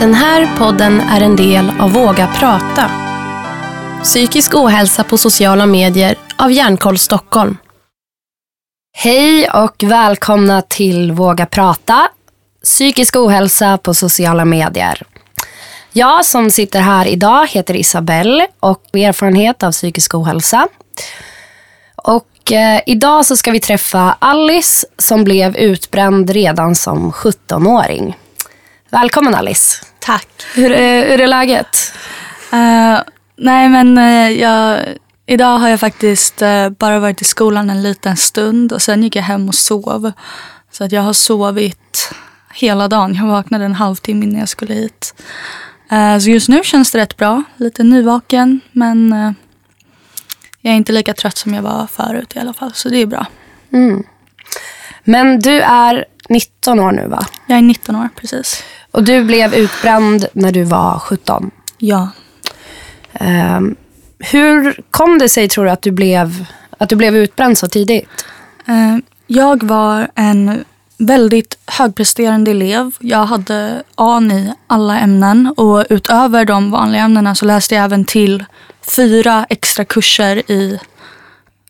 Den här podden är en del av Våga prata. Psykisk ohälsa på sociala medier av Hjärnkoll Stockholm. Hej och välkomna till Våga prata. Psykisk ohälsa på sociala medier. Jag som sitter här idag heter Isabelle och har erfarenhet av psykisk ohälsa. Och eh, idag så ska vi träffa Alice som blev utbränd redan som 17-åring. Välkommen Alice. Tack. Hur, är- hur är läget? Eh, nej men eh, jag, idag har jag faktiskt eh, bara varit i skolan en liten stund och sen gick jag hem och sov. Så att jag har sovit hela dagen. Jag vaknade en halvtimme innan jag skulle hit. Eh, så just nu känns det rätt bra. Lite nyvaken men eh, jag är inte lika trött som jag var förut i alla fall. Så det är bra. Men du är 19 år nu va? Jag är 19 år precis. Och du blev utbränd när du var 17. Ja. Ehm, hur kom det sig tror du att du blev, att du blev utbränd så tidigt? Eh, Jag var en väldigt högpresterande elev. Jag hade A i alla ämnen och utöver de vanliga ämnena så läste jag även till fyra extra kurser i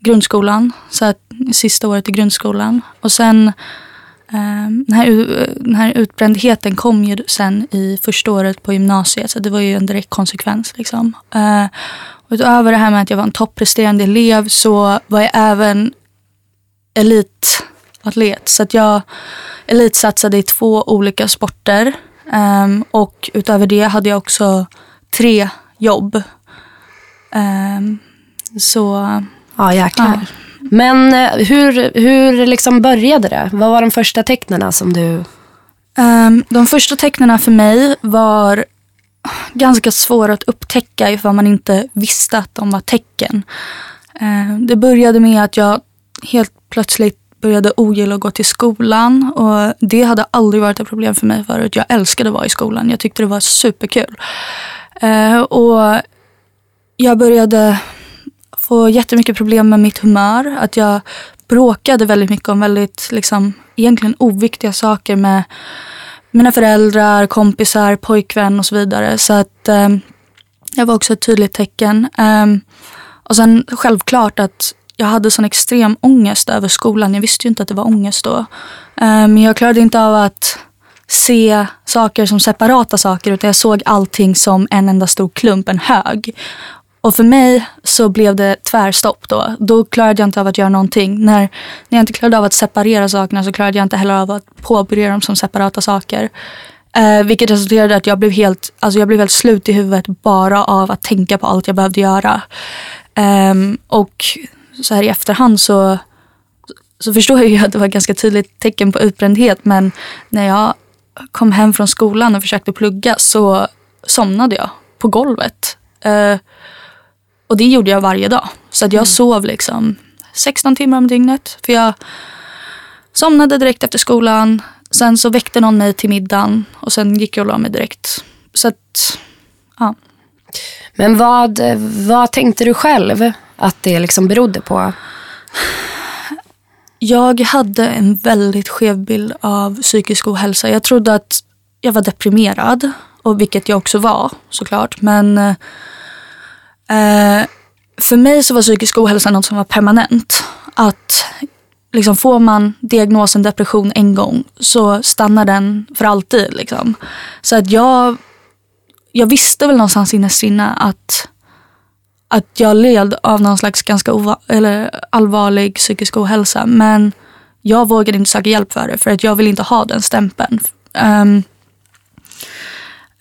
grundskolan. Så att, sista året i grundskolan. Och sen den, här, den här utbrändheten kom ju sen i första året på gymnasiet. Så det var ju en direkt konsekvens. Liksom. Eh, och utöver det här med att jag var en toppresterande elev så var jag även elitatlet. Så att jag elitsatsade i två olika sporter. Ehm, och utöver det hade jag också tre jobb. Ehm, så Ja, jäklar. Ja. Men eh, hur, hur liksom började det? Vad var de första tecknen som du... Um, de första tecknen för mig var ganska svåra att upptäcka ifall man inte visste att de var tecken. Um, det började med att jag helt plötsligt började ogilla att gå till skolan. Och Det hade aldrig varit ett problem för mig förut. Jag älskade att vara i skolan. Jag tyckte det var superkul. Uh, och jag började få jättemycket problem med mitt humör. Att jag bråkade väldigt mycket om väldigt, liksom, egentligen oviktiga saker med mina föräldrar, kompisar, pojkvän och så vidare. Så att eh, jag var också ett tydligt tecken. Eh, och sen självklart att jag hade sån extrem ångest över skolan. Jag visste ju inte att det var ångest då. Ehm, men jag klarade inte av att se saker som separata saker utan jag såg allting som en enda stor klump, en hög. Och för mig så blev det tvärstopp då. Då klarade jag inte av att göra någonting. När, när jag inte klarade av att separera sakerna så klarade jag inte heller av att påbörja dem som separata saker. Eh, vilket resulterade i att jag blev, helt, alltså jag blev helt slut i huvudet bara av att tänka på allt jag behövde göra. Eh, och så här i efterhand så, så förstår jag ju att det var ett ganska tydligt tecken på utbrändhet. Men när jag kom hem från skolan och försökte plugga så somnade jag på golvet. Eh, och det gjorde jag varje dag. Så att jag sov liksom 16 timmar om dygnet. För jag somnade direkt efter skolan. Sen så väckte någon mig till middagen och sen gick jag och la mig direkt. Så att, ja. Men vad, vad tänkte du själv att det liksom berodde på? Jag hade en väldigt skev bild av psykisk ohälsa. Jag trodde att jag var deprimerad, och vilket jag också var såklart. Men eh, för mig så var psykisk ohälsa något som var permanent. Att liksom, får man diagnosen depression en gång så stannar den för alltid. Liksom. Så att jag, jag visste väl någonstans innerst inne att att jag led av någon slags ganska ova- eller allvarlig psykisk ohälsa. Men jag vågade inte söka hjälp för det för att jag vill inte ha den stämpeln. Um,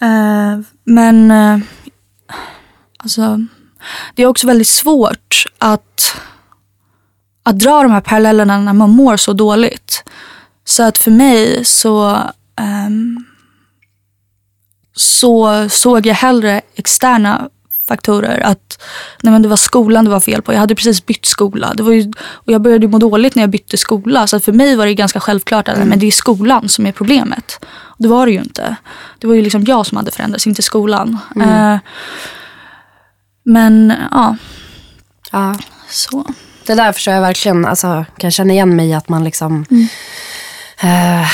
uh, men uh, alltså, det är också väldigt svårt att, att dra de här parallellerna när man mår så dåligt. Så att för mig så ehm, så såg jag hellre externa faktorer. Att nej men det var skolan det var fel på. Jag hade precis bytt skola. Det var ju, och jag började må dåligt när jag bytte skola. Så för mig var det ganska självklart att nej, men det är skolan som är problemet. Och det var det ju inte. Det var ju liksom jag som hade förändrats, inte skolan. Eh, men ja, Ja. så. Det där förstår jag verkligen, alltså, kan känna igen mig i att man liksom... Eh,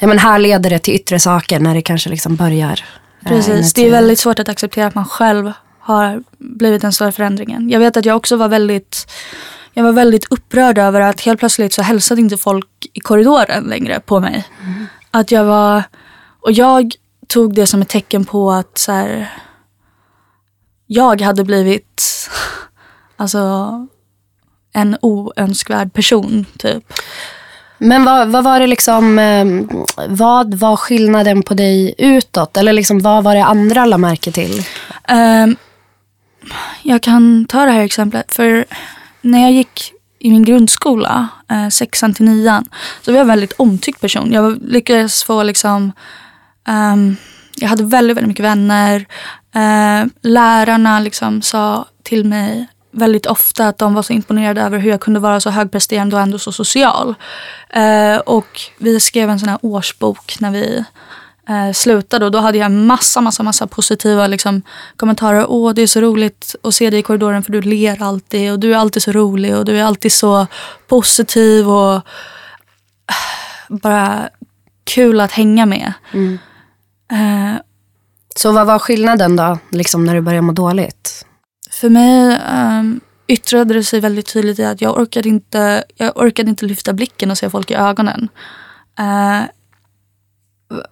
ja, men här leder det till yttre saker när det kanske liksom börjar Precis, det är väldigt svårt att acceptera att man själv har blivit den stora förändringen. Jag vet att jag också var väldigt jag var väldigt upprörd över att helt plötsligt så hälsade inte folk i korridoren längre på mig. Mm. Att jag var, och jag tog det som ett tecken på att så här, jag hade blivit alltså, en oönskvärd person typ. Men vad, vad var det liksom, ehm, vad var skillnaden på dig utåt? Eller liksom, vad var det andra la märke till? Um, jag kan ta det här exemplet. För när jag gick i min grundskola, eh, sexan till nian, så var jag en väldigt omtyckt person. Jag lyckades få liksom, um, jag hade väldigt, väldigt mycket vänner. Uh, lärarna liksom sa till mig väldigt ofta att de var så imponerade över hur jag kunde vara så högpresterande och ändå så social. Uh, och vi skrev en sån här årsbok när vi eh, slutade och då hade jag massa, massa, massa positiva liksom, kommentarer. Åh, det är så roligt att se dig i korridoren för du ler alltid och du är alltid så rolig och du är alltid så positiv och äh, bara kul att hänga med. Mm. Eh, så vad var skillnaden då, liksom när du började må dåligt? För mig um, yttrade det sig väldigt tydligt i att jag orkade inte, jag orkade inte lyfta blicken och se folk i ögonen. Uh,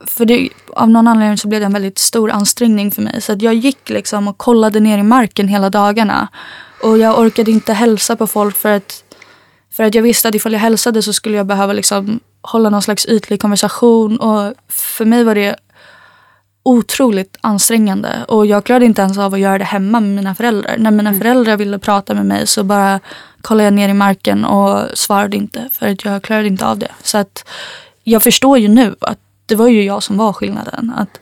för det, av någon anledning så blev det en väldigt stor ansträngning för mig. Så att jag gick liksom och kollade ner i marken hela dagarna. Och jag orkade inte hälsa på folk för att, för att jag visste att ifall jag hälsade så skulle jag behöva liksom hålla någon slags ytlig konversation. Och för mig var det otroligt ansträngande. Och jag klarade inte ens av att göra det hemma med mina föräldrar. När mina mm. föräldrar ville prata med mig så bara kollade jag ner i marken och svarade inte. För att jag klarade inte av det. Så att jag förstår ju nu att det var ju jag som var skillnaden. Att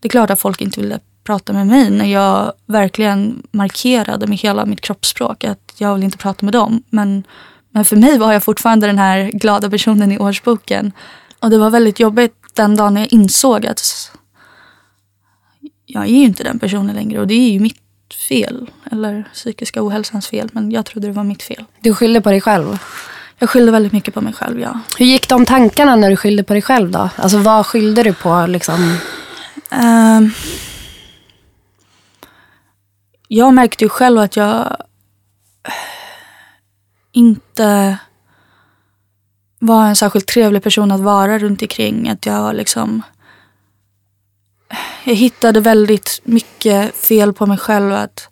det är klart att folk inte ville prata med mig när jag verkligen markerade med hela mitt kroppsspråk att jag vill inte prata med dem. Men, men för mig var jag fortfarande den här glada personen i årsboken. Och det var väldigt jobbigt den dagen jag insåg att jag är ju inte den personen längre och det är ju mitt fel. Eller psykiska ohälsans fel. Men jag trodde det var mitt fel. Du skyllde på dig själv? Jag skyllde väldigt mycket på mig själv, ja. Hur gick de tankarna när du skyllde på dig själv då? Alltså vad skyllde du på liksom? Uh, jag märkte ju själv att jag inte var en särskilt trevlig person att vara runt omkring. Att jag liksom... Jag hittade väldigt mycket fel på mig själv. Att,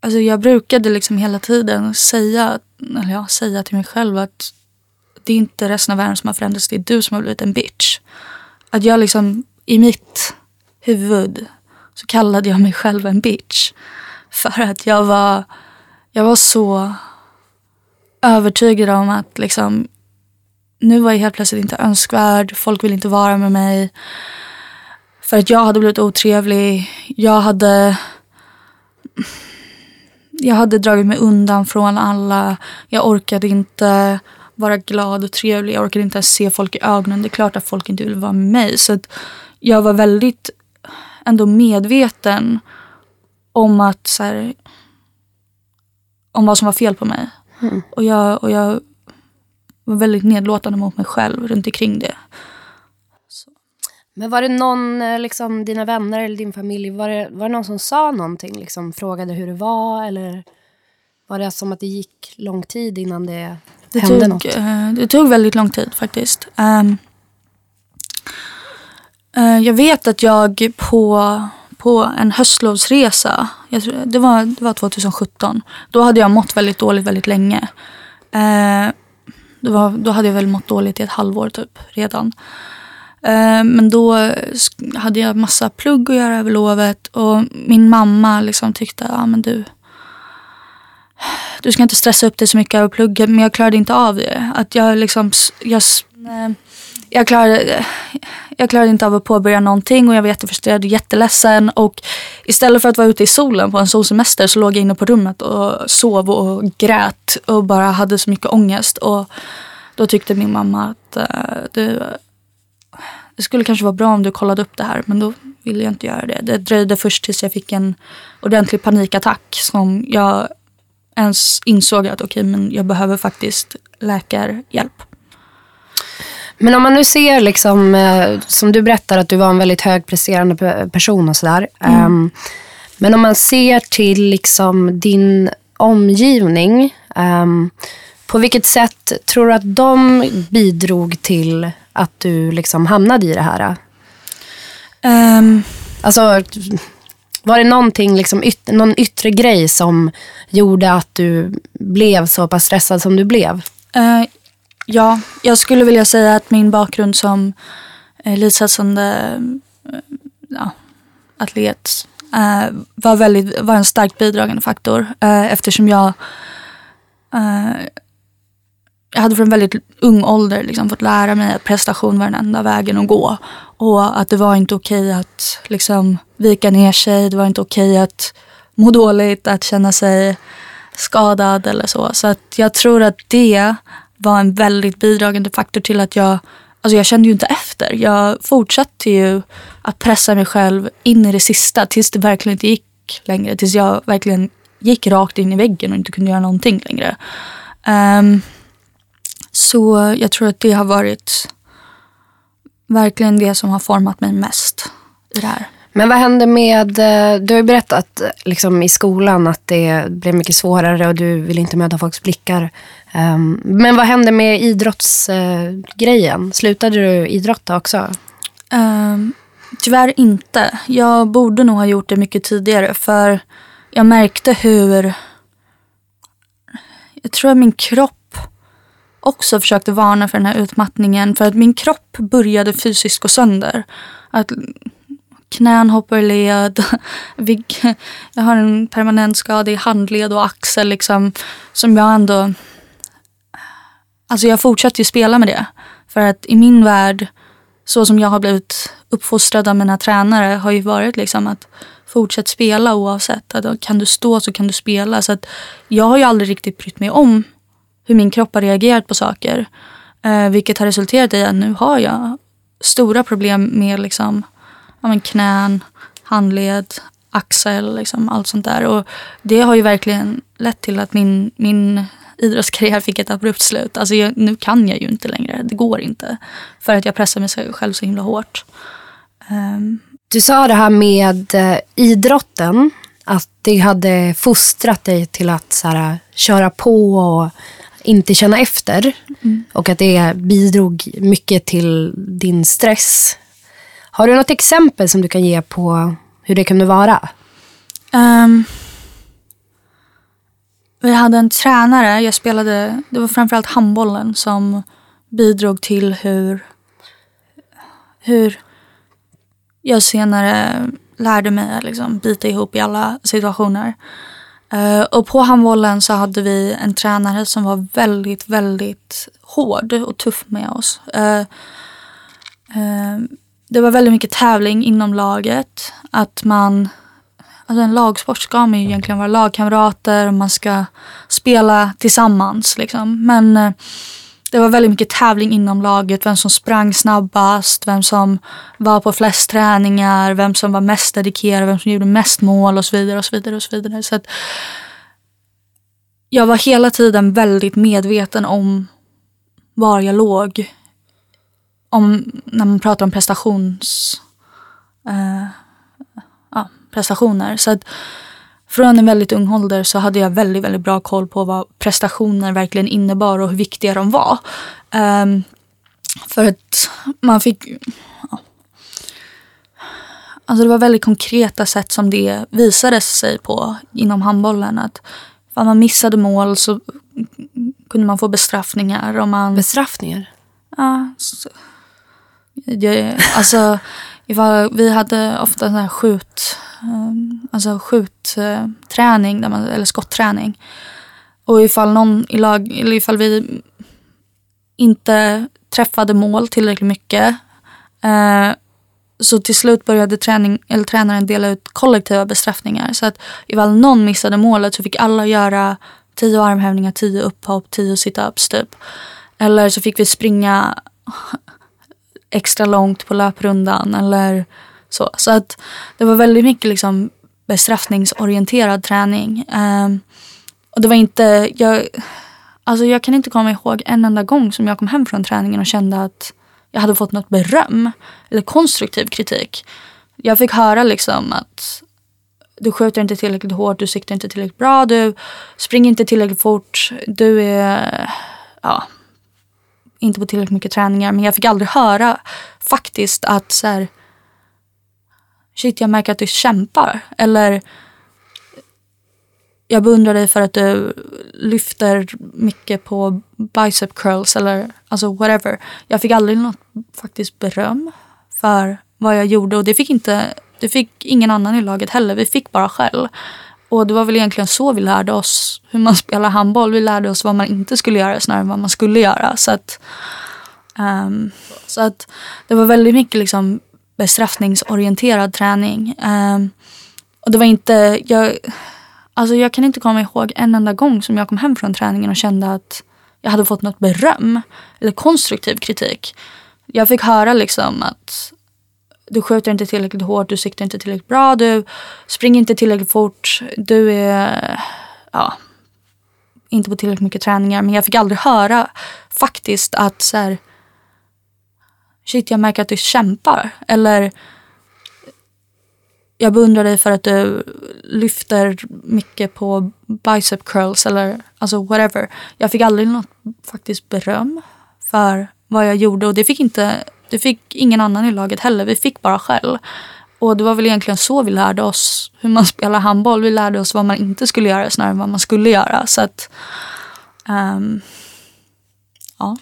alltså jag brukade liksom hela tiden säga eller ja, säga till mig själv att det är inte resten av världen som har förändrats, det är du som har blivit en bitch. Att jag liksom i mitt huvud så kallade jag mig själv en bitch. För att jag var, jag var så övertygad om att liksom, nu var jag helt plötsligt inte önskvärd. Folk ville inte vara med mig. För att jag hade blivit otrevlig. Jag hade jag hade dragit mig undan från alla. Jag orkade inte vara glad och trevlig. Jag orkade inte ens se folk i ögonen. Det är klart att folk inte ville vara med mig. Så jag var väldigt ändå medveten om att så här, om vad som var fel på mig. Mm. Och, jag, och jag var väldigt nedlåtande mot mig själv runt omkring det. Men var det någon, eh, liksom, dina vänner eller din familj, var det, var det någon som sa någonting? Liksom, frågade hur det var? Eller var det som att det gick lång tid innan det, det hände tog, något? Uh, det tog väldigt lång tid faktiskt. Um, uh, jag vet att jag på, på en höstlovsresa, tror, det, var, det var 2017, då hade jag mått väldigt dåligt väldigt länge. Uh, var, då hade jag väl mått dåligt i ett halvår typ redan. Eh, men då hade jag massa plugg att göra över lovet och min mamma liksom tyckte, ja men du, du ska inte stressa upp dig så mycket över plugget men jag klarade inte av det. Att jag liksom, jag, eh, jag klarade, jag klarade inte av att påbörja någonting och jag var jättefrustrerad och jätteledsen. Och istället för att vara ute i solen på en solsemester så låg jag inne på rummet och sov och grät och bara hade så mycket ångest. Och då tyckte min mamma att uh, du, det skulle kanske vara bra om du kollade upp det här. Men då ville jag inte göra det. Det dröjde först tills jag fick en ordentlig panikattack som jag ens insåg att okej, okay, men jag behöver faktiskt läkarhjälp. Men om man nu ser, liksom, eh, som du berättar, att du var en väldigt högpresterande pe- person och sådär. Ehm, men om man ser till liksom, din omgivning, ehm, på vilket sätt tror du att de bidrog till att du liksom hamnade i det här? Ehm, Alltså, var det någonting, liksom yt- någon yttre grej som gjorde att du blev så pass stressad som du blev? Eh, ja, jag skulle vilja säga att min bakgrund som elitsatsande eh, ja, atlet eh, var, väldigt, var en starkt bidragande faktor. Eh, eftersom jag, eh, jag hade från väldigt ung ålder liksom, fått lära mig att prestation var den enda vägen att gå. Och att det var inte okej att liksom, vika ner sig. Det var inte okej att må dåligt, att känna sig skadad eller så. Så att jag tror att det var en väldigt bidragande faktor till att jag, alltså jag kände ju inte efter. Jag fortsatte ju att pressa mig själv in i det sista tills det verkligen inte gick längre. Tills jag verkligen gick rakt in i väggen och inte kunde göra någonting längre. Um, så jag tror att det har varit verkligen det som har format mig mest i det här. Men vad hände med, eh, du har ju berättat eh, liksom, i skolan att det blev mycket svårare och du vill inte möta folks blickar. Ehm, men vad hände med idrottsgrejen? Slutade du idrotta också? Um, tyvärr inte. Jag borde nog ha gjort det mycket tidigare för jag märkte hur... Jag tror att min kropp också försökte varna för den här utmattningen. För att min kropp började fysiskt gå sönder. Att knän hoppar i led. Jag har en permanent skada i handled och axel liksom, som jag ändå... Alltså jag fortsätter ju spela med det. För att i min värld så som jag har blivit uppfostrad av mina tränare har ju varit liksom att fortsätt spela oavsett. Att kan du stå så kan du spela. Så att jag har ju aldrig riktigt brytt mig om hur min kropp har reagerat på saker. Eh, vilket har resulterat i att nu har jag stora problem med liksom, ja, men knän, handled, axel, liksom, allt sånt där. Och det har ju verkligen lett till att min, min idrottskarriär fick ett abrupt slut. Alltså jag, nu kan jag ju inte längre. Det går inte. För att jag pressar mig själv så himla hårt. Um. Du sa det här med eh, idrotten, att det hade fostrat dig till att så här, köra på och inte känna efter. Och att det bidrog mycket till din stress. Har du något exempel som du kan ge på hur det kunde vara? Ehm, vi hade en tränare, jag spelade, det var framförallt handbollen som bidrog till hur, hur jag senare lärde mig att liksom bita ihop i alla situationer. Eh, och på handbollen så hade vi en tränare som var väldigt, väldigt hård och tuff med oss. Eh, eh, det var väldigt mycket tävling inom laget. Att man Alltså en lagsport ska man ju egentligen vara lagkamrater och man ska spela tillsammans. Liksom. Men eh, det var väldigt mycket tävling inom laget. Vem som sprang snabbast, vem som var på flest träningar, vem som var mest dedikerad, vem som gjorde mest mål och så vidare. och Så vidare och så vidare. Så att jag var hela tiden väldigt medveten om var jag låg. Om, när man pratar om prestations... Eh, ja, prestationer. Så att från en väldigt ung ålder så hade jag väldigt, väldigt bra koll på vad prestationer verkligen innebar och hur viktiga de var. Ehm, för att man fick... Ja. Alltså det var väldigt konkreta sätt som det visade sig på inom handbollen. Att om man missade mål så kunde man få bestraffningar. Om man, Bestraffningar? Ja, så, jag, alltså, ifall, vi hade ofta sån här skjut, um, Ehm, alltså skjutträning, där man, eller skottträning. Och ifall någon i lag, eller ifall vi inte träffade mål tillräckligt mycket eh, så till slut började träning, eller tränaren dela ut kollektiva bestraffningar. Så att ifall någon missade målet så fick alla göra tio armhävningar, tio upphopp, tio situps typ. Eller så fick vi springa extra långt på löprundan eller så. Så att det var väldigt mycket liksom bestraffningsorienterad träning. Um, och det var inte, jag, alltså jag kan inte komma ihåg en enda gång som jag kom hem från träningen och kände att jag hade fått något beröm eller konstruktiv kritik. Jag fick höra liksom att du skjuter inte tillräckligt hårt, du siktar inte tillräckligt bra, du springer inte tillräckligt fort, du är ja, inte på tillräckligt mycket träningar. Men jag fick aldrig höra faktiskt att så här, shit jag märker att du kämpar. Eller jag beundrar dig för att du lyfter mycket på bicep curls eller alltså whatever. Jag fick aldrig något faktiskt beröm för vad jag gjorde och det fick inte det fick ingen annan i laget heller. Vi fick bara skäll. Och det var väl egentligen så vi lärde oss hur man spelar handboll. Vi lärde oss vad man inte skulle göra snarare än vad man skulle göra. Så att, um, så att det var väldigt mycket liksom bestraffningsorienterad träning. Um, och det var inte, jag, alltså jag kan inte komma ihåg en enda gång som jag kom hem från träningen och kände att jag hade fått något beröm eller konstruktiv kritik. Jag fick höra liksom att du skjuter inte tillräckligt hårt, du siktar inte tillräckligt bra, du springer inte tillräckligt fort, du är ja, inte på tillräckligt mycket träningar. Men jag fick aldrig höra faktiskt att så här, shit jag märker att du kämpar. Eller jag beundrar dig för att du lyfter mycket på bicep curls eller alltså whatever. Jag fick aldrig något faktiskt beröm för vad jag gjorde och det fick inte det fick ingen annan i laget heller. Vi fick bara skäll. Och det var väl egentligen så vi lärde oss hur man spelar handboll. Vi lärde oss vad man inte skulle göra snarare än vad man skulle göra. Så att, um, ja.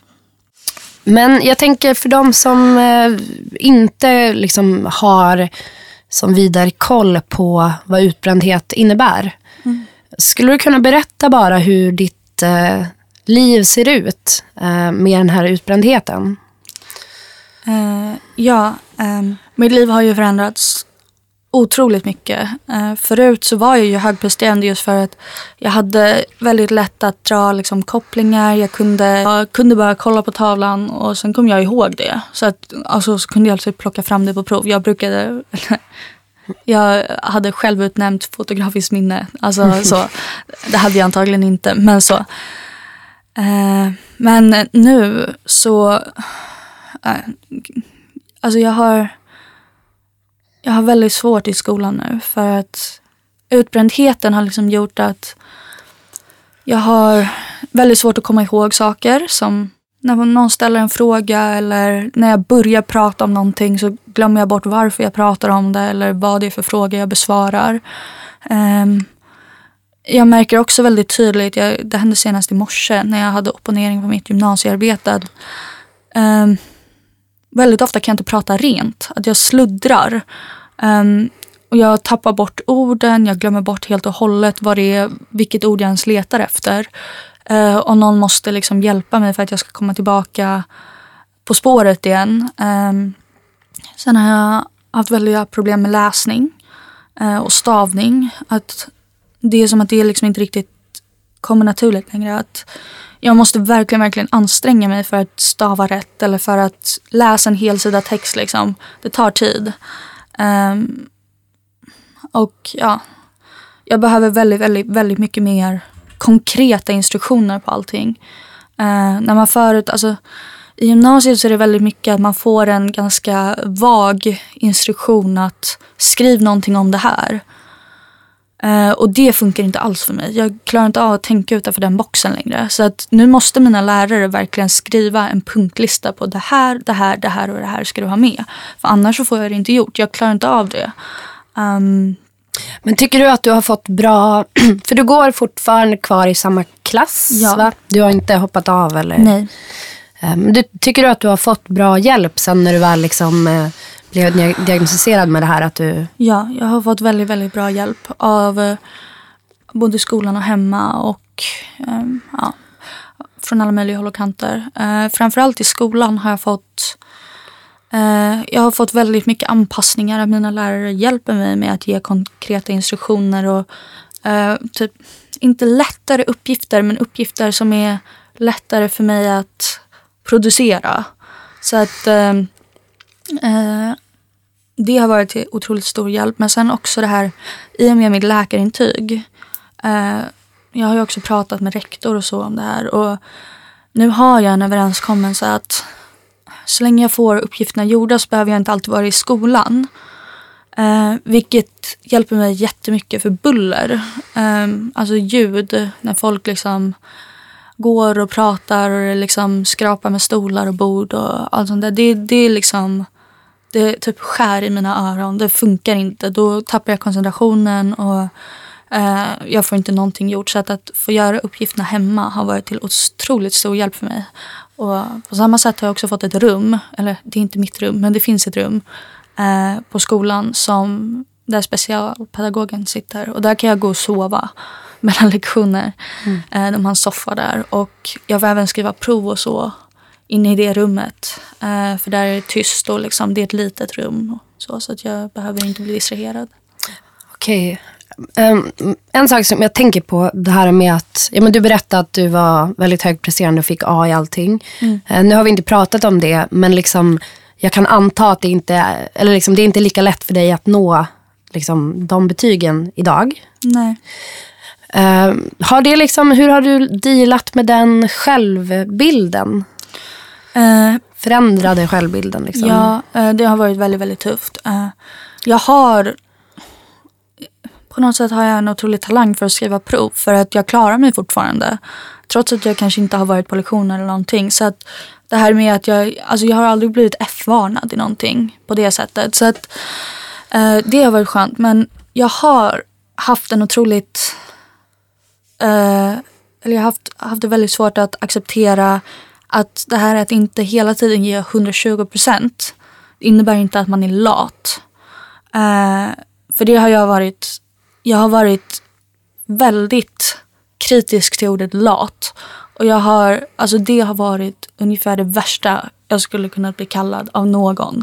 Men jag tänker för de som eh, inte liksom har som vidare koll på vad utbrändhet innebär. Mm. Skulle du kunna berätta bara hur ditt eh, liv ser ut eh, med den här utbrändheten? Uh, ja, um, mitt liv har ju förändrats otroligt mycket. Uh, förut så var jag ju högpresterande just för att jag hade väldigt lätt att dra liksom, kopplingar. Jag kunde, jag kunde bara kolla på tavlan och sen kom jag ihåg det. Så, att, alltså, så kunde jag alltså plocka fram det på prov. Jag brukade... jag hade självutnämnt fotografiskt minne. Alltså, så, det hade jag antagligen inte, men så. Uh, men nu så Äh, alltså jag har, jag har väldigt svårt i skolan nu för att utbrändheten har liksom gjort att jag har väldigt svårt att komma ihåg saker som när någon ställer en fråga eller när jag börjar prata om någonting så glömmer jag bort varför jag pratar om det eller vad det är för fråga jag besvarar. Um, jag märker också väldigt tydligt, jag, det hände senast i morse när jag hade opponering på mitt gymnasiearbete. Um, väldigt ofta kan jag inte prata rent. Att jag sluddrar. Um, och jag tappar bort orden, jag glömmer bort helt och hållet vad det är, vilket ord jag ens letar efter. Uh, och någon måste liksom hjälpa mig för att jag ska komma tillbaka på spåret igen. Um, sen har jag haft väldiga problem med läsning uh, och stavning. Att det är som att det liksom inte riktigt kommer naturligt längre. Att jag måste verkligen, verkligen anstränga mig för att stava rätt eller för att läsa en hel sida text. Liksom. Det tar tid. Um, och ja, jag behöver väldigt, väldigt, väldigt mycket mer konkreta instruktioner på allting. Uh, när man förut, alltså i gymnasiet så är det väldigt mycket att man får en ganska vag instruktion att skriv någonting om det här. Uh, och det funkar inte alls för mig. Jag klarar inte av att tänka utanför den boxen längre. Så att nu måste mina lärare verkligen skriva en punktlista på det här, det här, det här och det här ska du ha med. För annars så får jag det inte gjort. Jag klarar inte av det. Um, men tycker du att du har fått bra, för du går fortfarande kvar i samma klass ja. va? Du har inte hoppat av eller? Nej. Um, du, tycker du att du har fått bra hjälp sen när du väl liksom uh, blev diagnostiserad med det här? Att du... Ja, jag har fått väldigt, väldigt bra hjälp av eh, både skolan och hemma och ehm, ja, från alla möjliga håll och kanter. Eh, framförallt i skolan har jag fått eh, jag har fått väldigt mycket anpassningar. Att mina lärare hjälper mig med att ge konkreta instruktioner och typ, inte lättare uppgifter men uppgifter som är lättare för mig att producera. Så att ehm, Eh, det har varit till otroligt stor hjälp. Men sen också det här i och med mitt läkarintyg. Eh, jag har ju också pratat med rektor och så om det här. Och nu har jag en överenskommelse att så länge jag får uppgifterna gjorda så behöver jag inte alltid vara i skolan. Eh, vilket hjälper mig jättemycket för buller. Eh, alltså ljud, när folk liksom går och pratar och liksom skrapar med stolar och bord och allt sånt där. Det, det är liksom, det typ skär i mina öron. Det funkar inte. Då tappar jag koncentrationen och eh, jag får inte någonting gjort. Så att, att få göra uppgifterna hemma har varit till otroligt stor hjälp för mig. Och på samma sätt har jag också fått ett rum, eller det är inte mitt rum, men det finns ett rum eh, på skolan som där specialpedagogen sitter. Och där kan jag gå och sova mellan lektioner. Mm. Eh, de har en soffa där. Och jag får även skriva prov och så inne i det rummet. Eh, för där är det tyst och liksom, det är ett litet rum. Så, så att jag behöver inte bli distraherad. Okej. Um, en sak som jag tänker på, det här med att ja, men du berättade att du var väldigt högpresterande och fick A i allting. Mm. Uh, nu har vi inte pratat om det, men liksom, jag kan anta att det inte, eller liksom, det är inte lika lätt för dig att nå liksom, de betygen idag. Nej. Uh, har det liksom, hur har du dealat med den självbilden? Uh, Förändrade självbilden? Liksom? Ja, uh, det har varit väldigt, väldigt tufft. jag har på något sätt har jag en otrolig talang för att skriva prov. För att jag klarar mig fortfarande. Trots att jag kanske inte har varit på lektioner eller någonting. Så att det här med att jag, alltså jag har aldrig blivit F-varnad i någonting på det sättet. Så att eh, det har varit skönt. Men jag har haft en otroligt, eh, eller jag har haft, haft det väldigt svårt att acceptera att det här att inte hela tiden ge 120 procent innebär inte att man är lat. Uh, för det har jag varit jag har varit väldigt kritisk till ordet lat. Och jag har, alltså det har varit ungefär det värsta jag skulle kunna bli kallad av någon.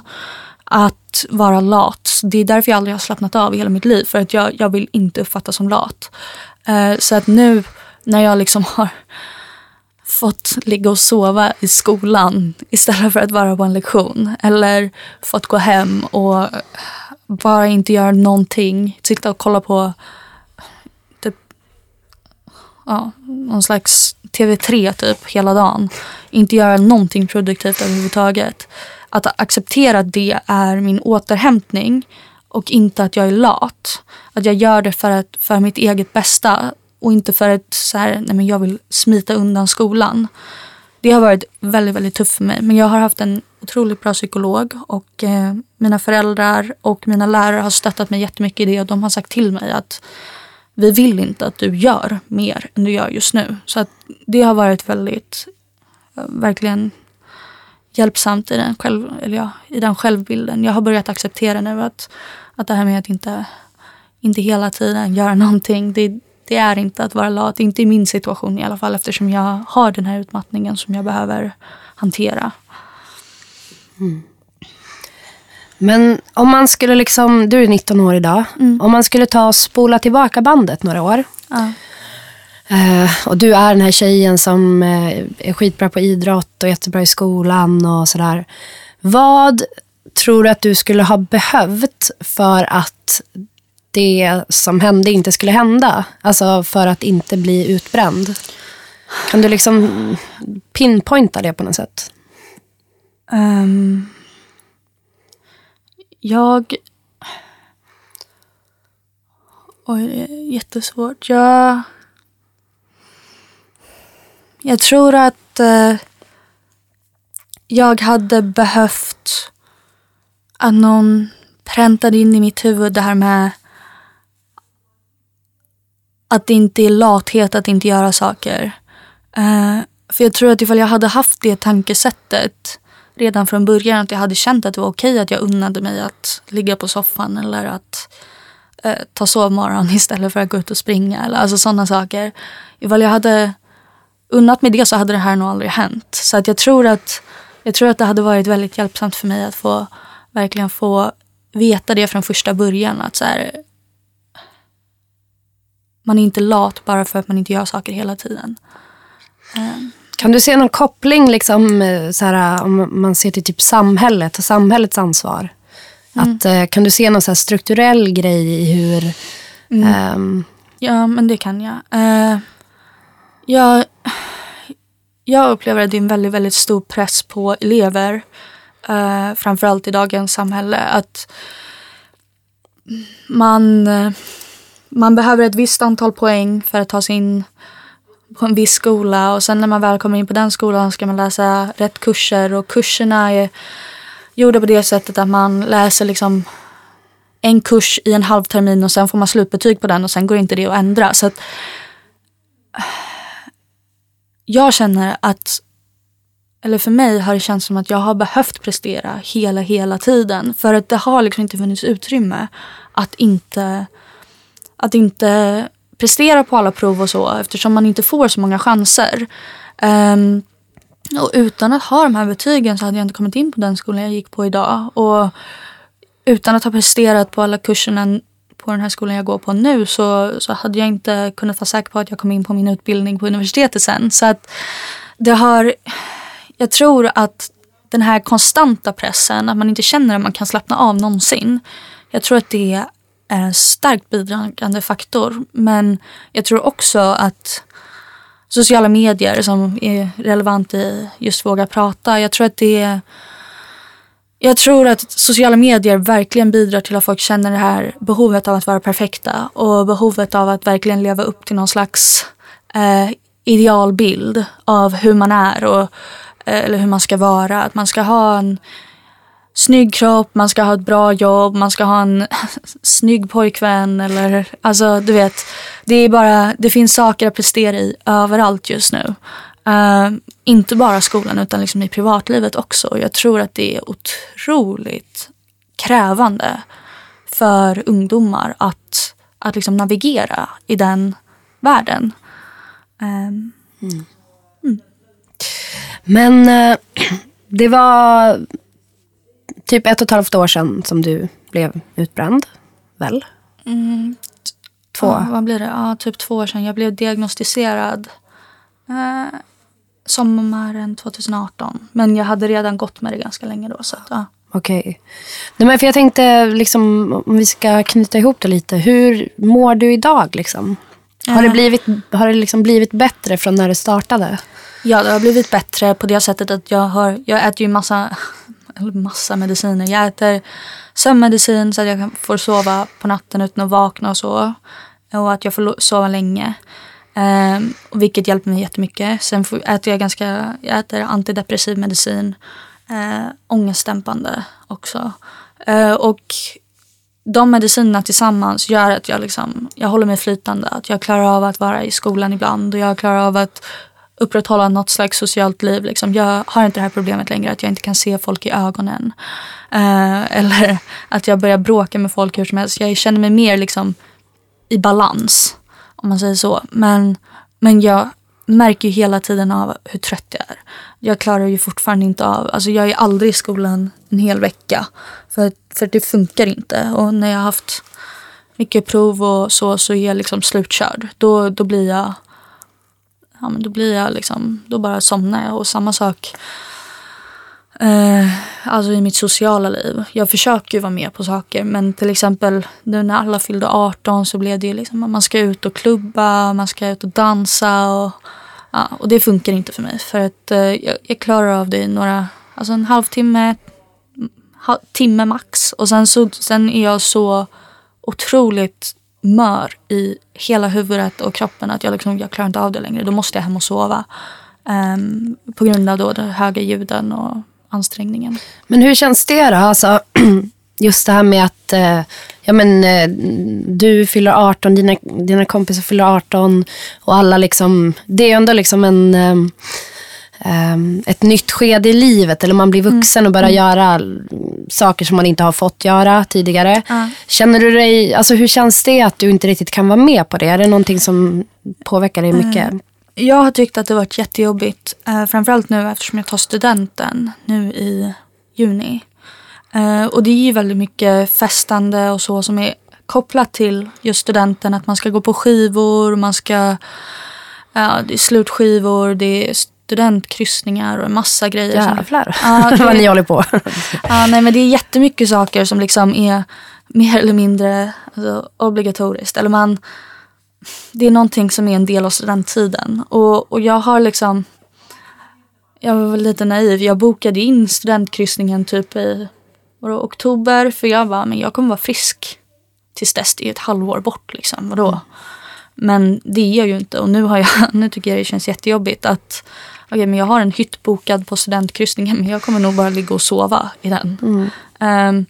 Att vara lat. Det är därför jag aldrig har slappnat av i hela mitt liv. För att jag, jag vill inte uppfattas som lat. Uh, så att nu när jag liksom har fått ligga och sova i skolan istället för att vara på en lektion. Eller fått gå hem och bara inte göra någonting. Sitta och kolla på typ, ja, någon slags TV3 typ hela dagen. Inte göra någonting produktivt överhuvudtaget. Att acceptera att det är min återhämtning och inte att jag är lat. Att jag gör det för, att, för mitt eget bästa och inte för att så här, nej men jag vill smita undan skolan. Det har varit väldigt, väldigt tufft för mig. Men jag har haft en otroligt bra psykolog och eh, mina föräldrar och mina lärare har stöttat mig jättemycket i det och de har sagt till mig att vi vill inte att du gör mer än du gör just nu. Så att det har varit väldigt, eh, verkligen hjälpsamt i den, själv, eller ja, i den självbilden. Jag har börjat acceptera nu att, att det här med att inte, inte hela tiden göra någonting, det, det är inte att vara lat. Inte i min situation i alla fall eftersom jag har den här utmattningen som jag behöver hantera. Mm. Men om man skulle liksom, du är 19 år idag. Mm. Om man skulle ta och spola tillbaka bandet några år. Ja. Uh, och du är den här tjejen som uh, är skitbra på idrott och jättebra i skolan och sådär. Vad tror du att du skulle ha behövt för att det som hände inte skulle hända? Alltså för att inte bli utbränd. Kan du liksom pinpointa det på något sätt? Um, jag... Oj, det är jättesvårt. Jag... Jag tror att uh, jag hade behövt att någon präntade in i mitt huvud det här med att det inte är lathet att inte göra saker. Uh, för jag tror att ifall jag hade haft det tankesättet redan från början att jag hade känt att det var okej att jag unnade mig att ligga på soffan eller att uh, ta sovmorgon istället för att gå ut och springa. Eller, alltså sådana saker. Ifall jag hade unnat mig det så hade det här nog aldrig hänt. Så att jag, tror att, jag tror att det hade varit väldigt hjälpsamt för mig att få verkligen få veta det från första början. Att så här, man är inte lat bara för att man inte gör saker hela tiden. Um. Kan du se någon koppling, liksom, eh, så här, om man ser till typ samhället och samhällets ansvar? Mm. Att, eh, kan du se någon så strukturell grej i hur... Mm. Um... Ja, men det kan jag. Uh, jag. Jag upplever att det är en väldigt, väldigt stor press på elever Uh, framförallt i dagens samhälle. Att man, man behöver ett visst antal poäng för att ta sig in på en viss skola och sen när man väl kommer in på den skolan ska man läsa rätt kurser och kurserna är gjorda på det sättet att man läser liksom en kurs i en halvtermin och sen får man slutbetyg på den och sen går inte det att ändra. Så att, jag känner att, eller för mig har det känts som att jag har behövt prestera hela, hela tiden. För att det har liksom inte funnits utrymme att inte, att inte prestera på alla prov och så eftersom man inte får så många chanser. Um, och utan att ha de här betygen så hade jag inte kommit in på den skolan jag gick på idag. Och utan att ha presterat på alla kurserna på den här skolan jag går på nu så, så hade jag inte kunnat vara säker på att jag kom in på min utbildning på universitetet sen. Så att det har, jag tror att den här konstanta pressen, att man inte känner att man kan slappna av någonsin. Jag tror att det en starkt bidragande faktor. Men jag tror också att sociala medier som är relevant i just Våga prata. Jag tror att det är jag tror att sociala medier verkligen bidrar till att folk känner det här behovet av att vara perfekta och behovet av att verkligen leva upp till någon slags eh, idealbild av hur man är och, eh, eller hur man ska vara. Att man ska ha en snygg kropp, man ska ha ett bra jobb, man ska ha en snygg pojkvän eller alltså du vet. Det är bara, det finns saker att prestera i överallt just nu. Uh, inte bara skolan utan liksom i privatlivet också. Jag tror att det är otroligt krävande för ungdomar att, att liksom navigera i den världen. Um, mm. Mm. Men uh, det var typ ett och ett halvt år sedan som du blev utbränd, väl? Mm, två? Ja, vad blir det? Ja, typ två år sedan. Jag blev diagnostiserad eh, sommaren 2018. Men jag hade redan gått med det ganska länge då. Så att, ja. Okej. Okay. för jag tänkte, liksom, om vi ska knyta ihop det lite. Hur mår du idag? Liksom? Har det, blivit, har det liksom blivit bättre från när det startade? Ja, det har blivit bättre på det sättet att jag, har, jag äter ju massa massa mediciner. Jag äter sömnmedicin så att jag får sova på natten utan att vakna och så. Och att jag får sova länge. Um, vilket hjälper mig jättemycket. Sen får, äter jag ganska, jag äter antidepressiv medicin. Uh, ångestdämpande också. Uh, och de medicinerna tillsammans gör att jag, liksom, jag håller mig flytande. Att jag klarar av att vara i skolan ibland och jag klarar av att upprätthålla något slags socialt liv. Liksom. Jag har inte det här problemet längre att jag inte kan se folk i ögonen. Uh, eller att jag börjar bråka med folk hur som helst. Jag känner mig mer liksom i balans. Om man säger så. Men, men jag märker ju hela tiden av hur trött jag är. Jag klarar ju fortfarande inte av, alltså jag är aldrig i skolan en hel vecka. För, för det funkar inte. Och när jag har haft mycket prov och så, så är jag liksom slutkörd. Då, då blir jag ja, men då blir jag liksom, då bara somnar jag. Och samma sak eh, alltså i mitt sociala liv. Jag försöker ju vara med på saker men till exempel nu när alla fyllde 18 så blev det ju liksom att man ska ut och klubba, man ska ut och dansa och, ja, och det funkar inte för mig. För att eh, jag, jag, klarar av det i några, alltså en halvtimme, timme max. Och sen, så, sen är jag så otroligt mör i hela huvudet och kroppen att jag, liksom, jag klarar inte av det längre. Då måste jag hem och sova. Um, på grund av då de höga ljuden och ansträngningen. Men hur känns det då? Alltså, just det här med att eh, ja, men, eh, du fyller 18, dina, dina kompisar fyller 18 och alla liksom, det är ändå liksom en eh, ett nytt skede i livet eller man blir mm. vuxen och börjar mm. göra saker som man inte har fått göra tidigare. Uh. Känner du dig, alltså hur känns det att du inte riktigt kan vara med på det? Är det någonting som påverkar dig mycket? Uh. Jag har tyckt att det varit jättejobbigt. Uh, framförallt nu eftersom jag tar studenten nu i juni. Uh, och det är ju väldigt mycket festande och så som är kopplat till just studenten. Att man ska gå på skivor, man ska Ja, det är slutskivor, det är studentkryssningar och en massa grejer. Jävlar ja, det, vad ni håller på. ja, nej, men det är jättemycket saker som liksom är mer eller mindre alltså, obligatoriskt. Eller man, det är någonting som är en del av studenttiden. Och, och jag har liksom jag var lite naiv. Jag bokade in studentkryssningen typ i vadå, oktober. För jag var men jag kommer vara frisk tills dess. Det är ett halvår bort liksom. Vadå? Mm. Men det är jag ju inte. Och nu, har jag, nu tycker jag det känns jättejobbigt att okay, men jag har en hytt bokad på studentkryssningen men jag kommer nog bara ligga och sova i den. Mm. Um,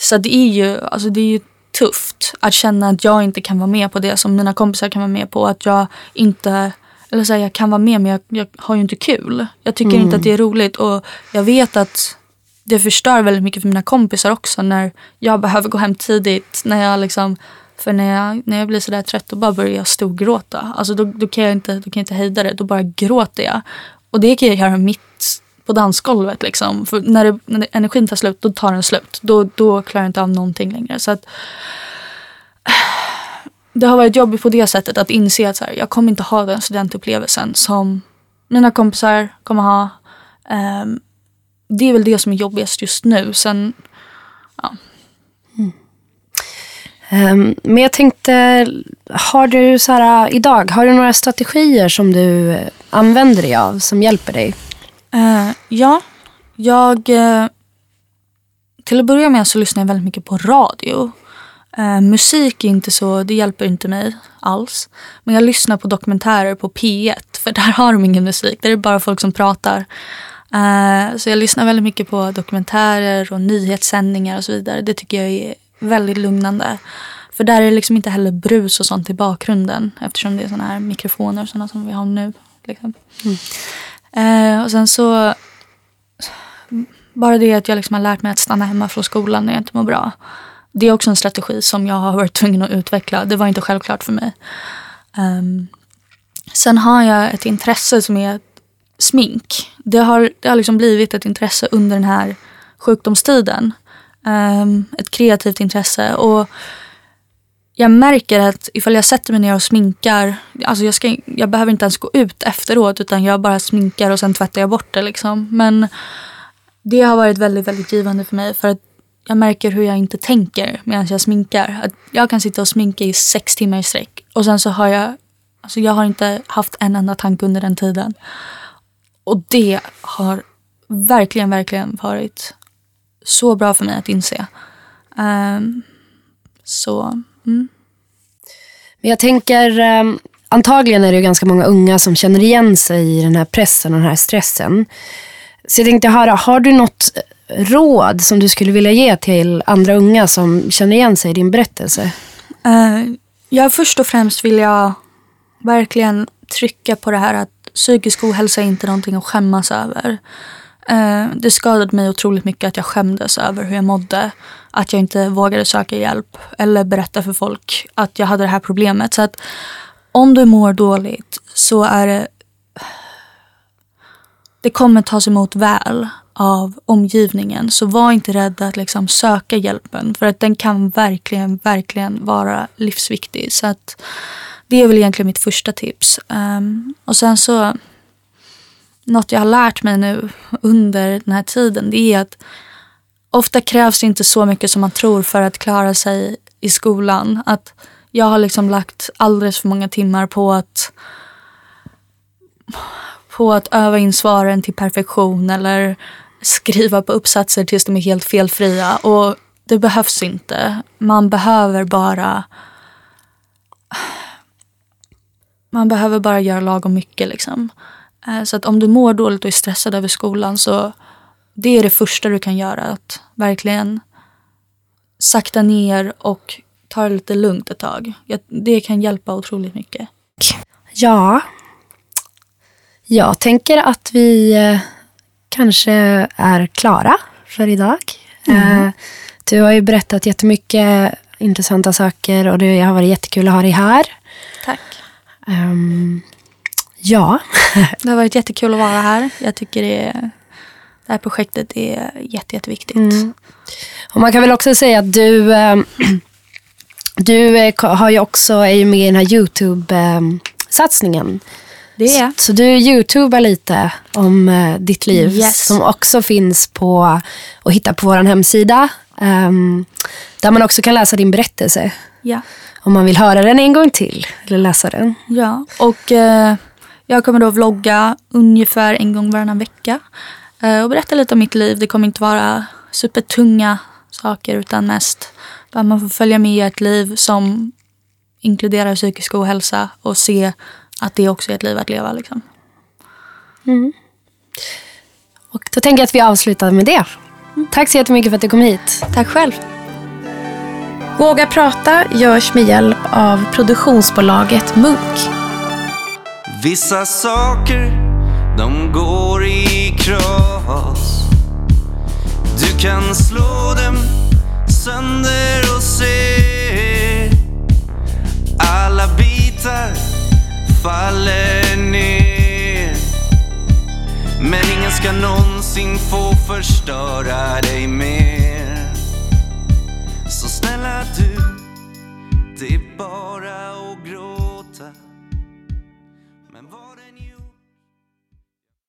så det är ju, alltså det är ju tufft att känna att jag inte kan vara med på det som mina kompisar kan vara med på. Att jag inte, eller så jag kan vara med men jag, jag har ju inte kul. Jag tycker mm. inte att det är roligt och jag vet att det förstör väldigt mycket för mina kompisar också när jag behöver gå hem tidigt. När jag liksom, för när jag, när jag blir sådär trött då bara börjar jag storgråta. Alltså då, då, kan jag inte, då kan jag inte hejda det, då bara gråter jag. Och det kan jag göra mitt på dansgolvet. Liksom. För när, det, när energin tar slut, då tar den slut. Då, då klarar jag inte av någonting längre. Så att, det har varit jobbigt på det sättet att inse att så här, jag kommer inte ha den studentupplevelsen som mina kompisar kommer ha. Um, det är väl det som är jobbigast just nu. Sen, ja. Um, men jag tänkte, har du så här, äh, idag, har du några strategier som du äh, använder dig av som hjälper dig? Uh, ja, jag... Uh, till att börja med så lyssnar jag väldigt mycket på radio. Uh, musik är inte så, det hjälper inte mig alls. Men jag lyssnar på dokumentärer på P1 för där har de ingen musik. Där är det bara folk som pratar. så jag lyssnar väldigt mycket på dokumentärer och nyhetssändningar och så vidare. Det tycker jag är väldigt lugnande. För där är det liksom inte heller brus och sånt i bakgrunden eftersom det är såna här mikrofoner och sådana som vi har nu. Liksom. Mm. Eh, och sen så, bara det att jag liksom har lärt mig att stanna hemma från skolan när jag inte mår bra. Det är också en strategi som jag har varit tvungen att utveckla. Det var inte självklart för mig. Um, sen har jag ett intresse som är smink. Det har, det har liksom blivit ett intresse under den här sjukdomstiden. Um, ett kreativt intresse. Och jag märker att ifall jag sätter mig ner och sminkar, alltså jag, ska, jag behöver inte ens gå ut efteråt utan jag bara sminkar och sen tvättar jag bort det. Liksom. Men det har varit väldigt, väldigt givande för mig för att jag märker hur jag inte tänker medan jag sminkar. Att jag kan sitta och sminka i sex timmar i sträck och sen så har jag, alltså jag har inte haft en enda tanke under den tiden. Och det har verkligen, verkligen varit så bra för mig att inse. Um, så Mm. Men jag tänker, um, antagligen är det ganska många unga som känner igen sig i den här pressen och den här stressen. Så jag tänkte höra, har du något råd som du skulle vilja ge till andra unga som känner igen sig i din berättelse? Uh, ja, först och främst vill jag verkligen trycka på det här att psykisk ohälsa är inte någonting att skämmas över. Eh, det skadade mig otroligt mycket att jag skämdes över hur jag mådde att jag inte vågade söka hjälp eller berätta för folk att jag hade det här problemet. Så att om du mår dåligt så är det... Det kommer tas emot väl av omgivningen. Så var inte rädd att liksom söka hjälpen. För att den kan verkligen, verkligen vara livsviktig. Så att det är väl egentligen mitt första tips. Um, och sen så, något jag har lärt mig nu under den här tiden, det är att ofta krävs det inte så mycket som man tror för att klara sig i skolan. Att jag har liksom lagt alldeles för många timmar på att på att öva in svaren till perfektion eller skriva på uppsatser tills de är helt felfria. Och det behövs inte. Man behöver bara man behöver bara göra lagom mycket. Liksom. Eh, så att om du mår dåligt och är stressad över skolan så det är det första du kan göra. Att verkligen sakta ner och ta det lite lugnt ett tag. Det kan hjälpa otroligt mycket. Ja, jag tänker att vi eh, kanske är klara för idag. Mm. Eh, du har ju berättat jättemycket intressanta saker och det har varit jättekul att ha dig här. Tack. Um, ja. det har varit jättekul att vara här. Jag tycker det det här projektet är jätte, jätteviktigt. Mm. Och man kan väl också säga att du, äh, du eh, har ju också, är ju med i den här YouTube-satsningen. Det är Så, så du youtubar lite om äh, ditt liv yes. som också finns på och hitta på vår hemsida. Um, där man också kan läsa din berättelse. Ja. Om man vill höra den en gång till eller läsa den. Ja, och uh, Jag kommer då vlogga ungefär en gång varannan vecka eh, och berätta lite om mitt liv. Det kommer inte vara supertunga saker utan mest att man får följa med i ett liv som inkluderar psykisk ohälsa och se att det också är ett liv att leva. Liksom. Mm. Och då tänker jag att vi avslutar med det. Tack så jättemycket för att du kom hit. Tack själv. Våga prata görs med hjälp av produktionsbolaget Munk. Vissa saker, de går i kras. Du kan slå dem sönder och se. Alla bitar faller ner. Men ingen ska någonsin få förstöra dig mer. Så snälla du, det är bara